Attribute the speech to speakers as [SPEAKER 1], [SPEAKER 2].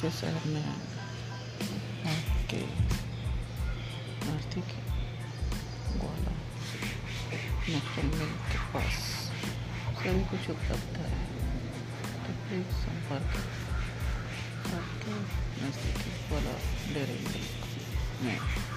[SPEAKER 1] के शहर में आपके आर्थिक ग्वाला नेशनल मिल के पास सभी कुछ उपलब्ध है तो प्लीज़ संपर्क आपके नज़दीकी ग्वाला डेयरी मिल्क में धन्यवाद